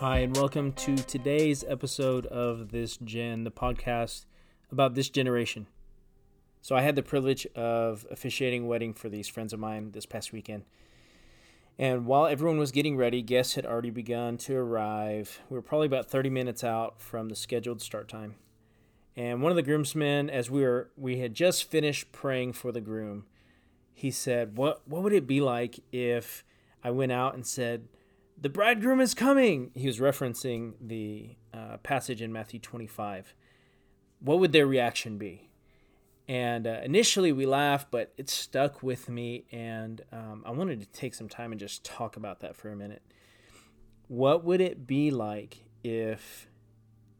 Hi, and welcome to today's episode of This Gen, the podcast about this generation. So, I had the privilege of officiating a wedding for these friends of mine this past weekend. And while everyone was getting ready, guests had already begun to arrive. We were probably about 30 minutes out from the scheduled start time. And one of the groomsmen, as we were we had just finished praying for the groom, he said, What what would it be like if I went out and said, the bridegroom is coming. He was referencing the uh, passage in Matthew 25. What would their reaction be? And uh, initially we laughed, but it stuck with me, and um, I wanted to take some time and just talk about that for a minute. What would it be like if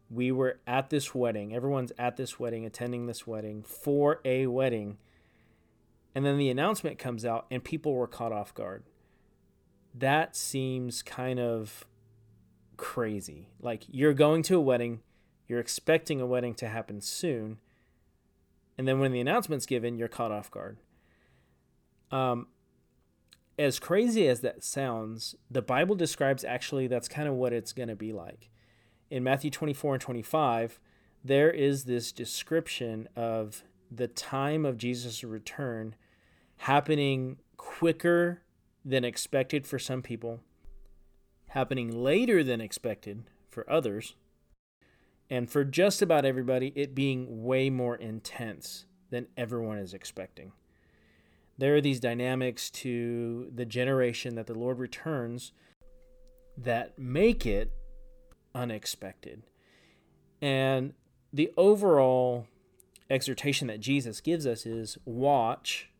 we were at this wedding, everyone's at this wedding, attending this wedding for a wedding, and then the announcement comes out and people were caught off guard? That seems kind of crazy. Like you're going to a wedding, you're expecting a wedding to happen soon, and then when the announcement's given, you're caught off guard. Um, as crazy as that sounds, the Bible describes actually that's kind of what it's going to be like. In Matthew 24 and 25, there is this description of the time of Jesus' return happening quicker than expected for some people, happening later than expected for others, and for just about everybody, it being way more intense than everyone is expecting. There are these dynamics to the generation that the Lord returns that make it unexpected. And the overall exhortation that Jesus gives us is watch,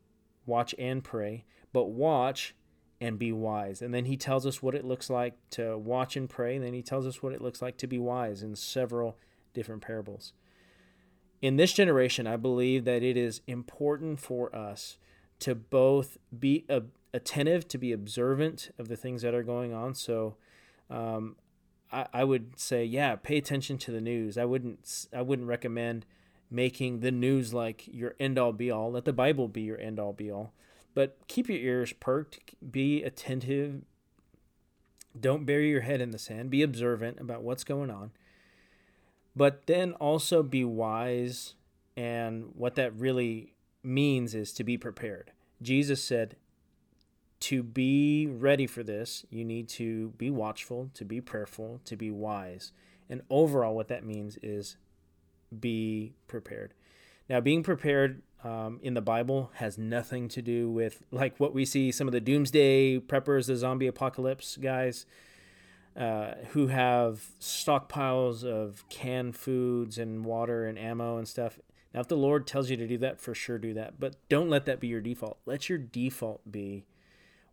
watch and pray, but watch and be wise. And then he tells us what it looks like to watch and pray. And then he tells us what it looks like to be wise in several different parables. In this generation, I believe that it is important for us to both be attentive, to be observant of the things that are going on. So, um, I, I would say, yeah, pay attention to the news. I wouldn't, I wouldn't recommend making the news like your end all be all. Let the Bible be your end all be all. But keep your ears perked, be attentive. Don't bury your head in the sand. Be observant about what's going on. But then also be wise. And what that really means is to be prepared. Jesus said, to be ready for this, you need to be watchful, to be prayerful, to be wise. And overall, what that means is be prepared. Now, being prepared um, in the Bible has nothing to do with like what we see some of the doomsday preppers, the zombie apocalypse guys, uh, who have stockpiles of canned foods and water and ammo and stuff. Now, if the Lord tells you to do that, for sure do that. But don't let that be your default. Let your default be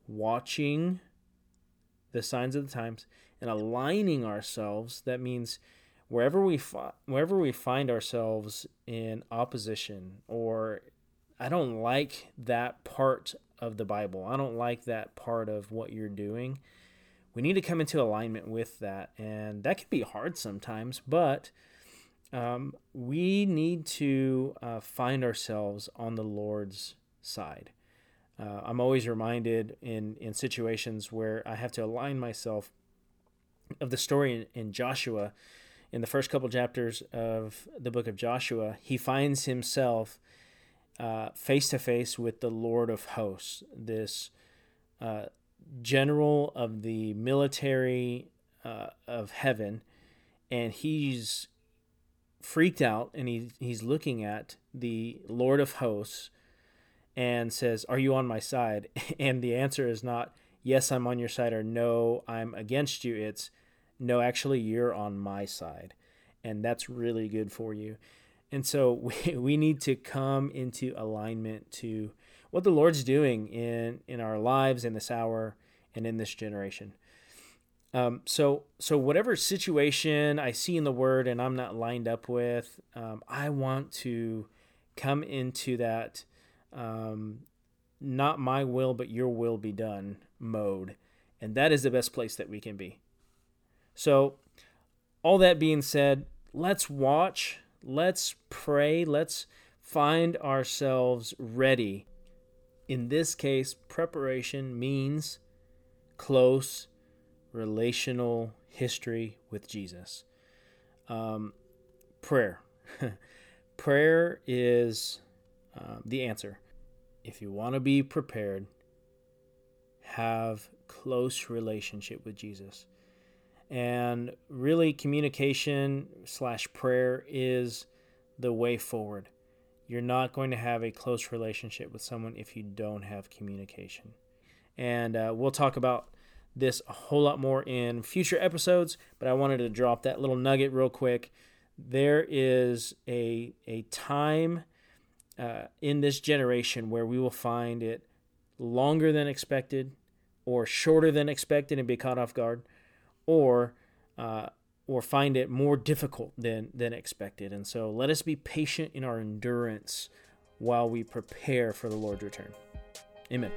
watching the signs of the times and aligning ourselves. That means wherever we fi- wherever we find ourselves in opposition or I don't like that part of the Bible. I don't like that part of what you're doing. We need to come into alignment with that, and that can be hard sometimes. But um, we need to uh, find ourselves on the Lord's side. Uh, I'm always reminded in in situations where I have to align myself of the story in, in Joshua in the first couple chapters of the book of Joshua, he finds himself face to face with the Lord of hosts, this uh, general of the military uh, of heaven, and he's freaked out and he, he's looking at the Lord of hosts and says, Are you on my side? And the answer is not, Yes, I'm on your side, or No, I'm against you. It's, no, actually, you're on my side. And that's really good for you. And so we, we need to come into alignment to what the Lord's doing in, in our lives in this hour and in this generation. Um, so, so whatever situation I see in the Word and I'm not lined up with, um, I want to come into that um, not my will but your will be done mode, and that is the best place that we can be. So, all that being said, let's watch, let's pray, let's find ourselves ready. In this case, preparation means close relational history with Jesus. Um, prayer. prayer is uh, the answer. If you want to be prepared, have close relationship with Jesus. And really, communication slash prayer is the way forward. You're not going to have a close relationship with someone if you don't have communication. And uh, we'll talk about this a whole lot more in future episodes, but I wanted to drop that little nugget real quick. There is a, a time uh, in this generation where we will find it longer than expected, or shorter than expected and be caught off guard, or uh, or find it more difficult than than expected. And so let us be patient in our endurance while we prepare for the Lord's return. Amen.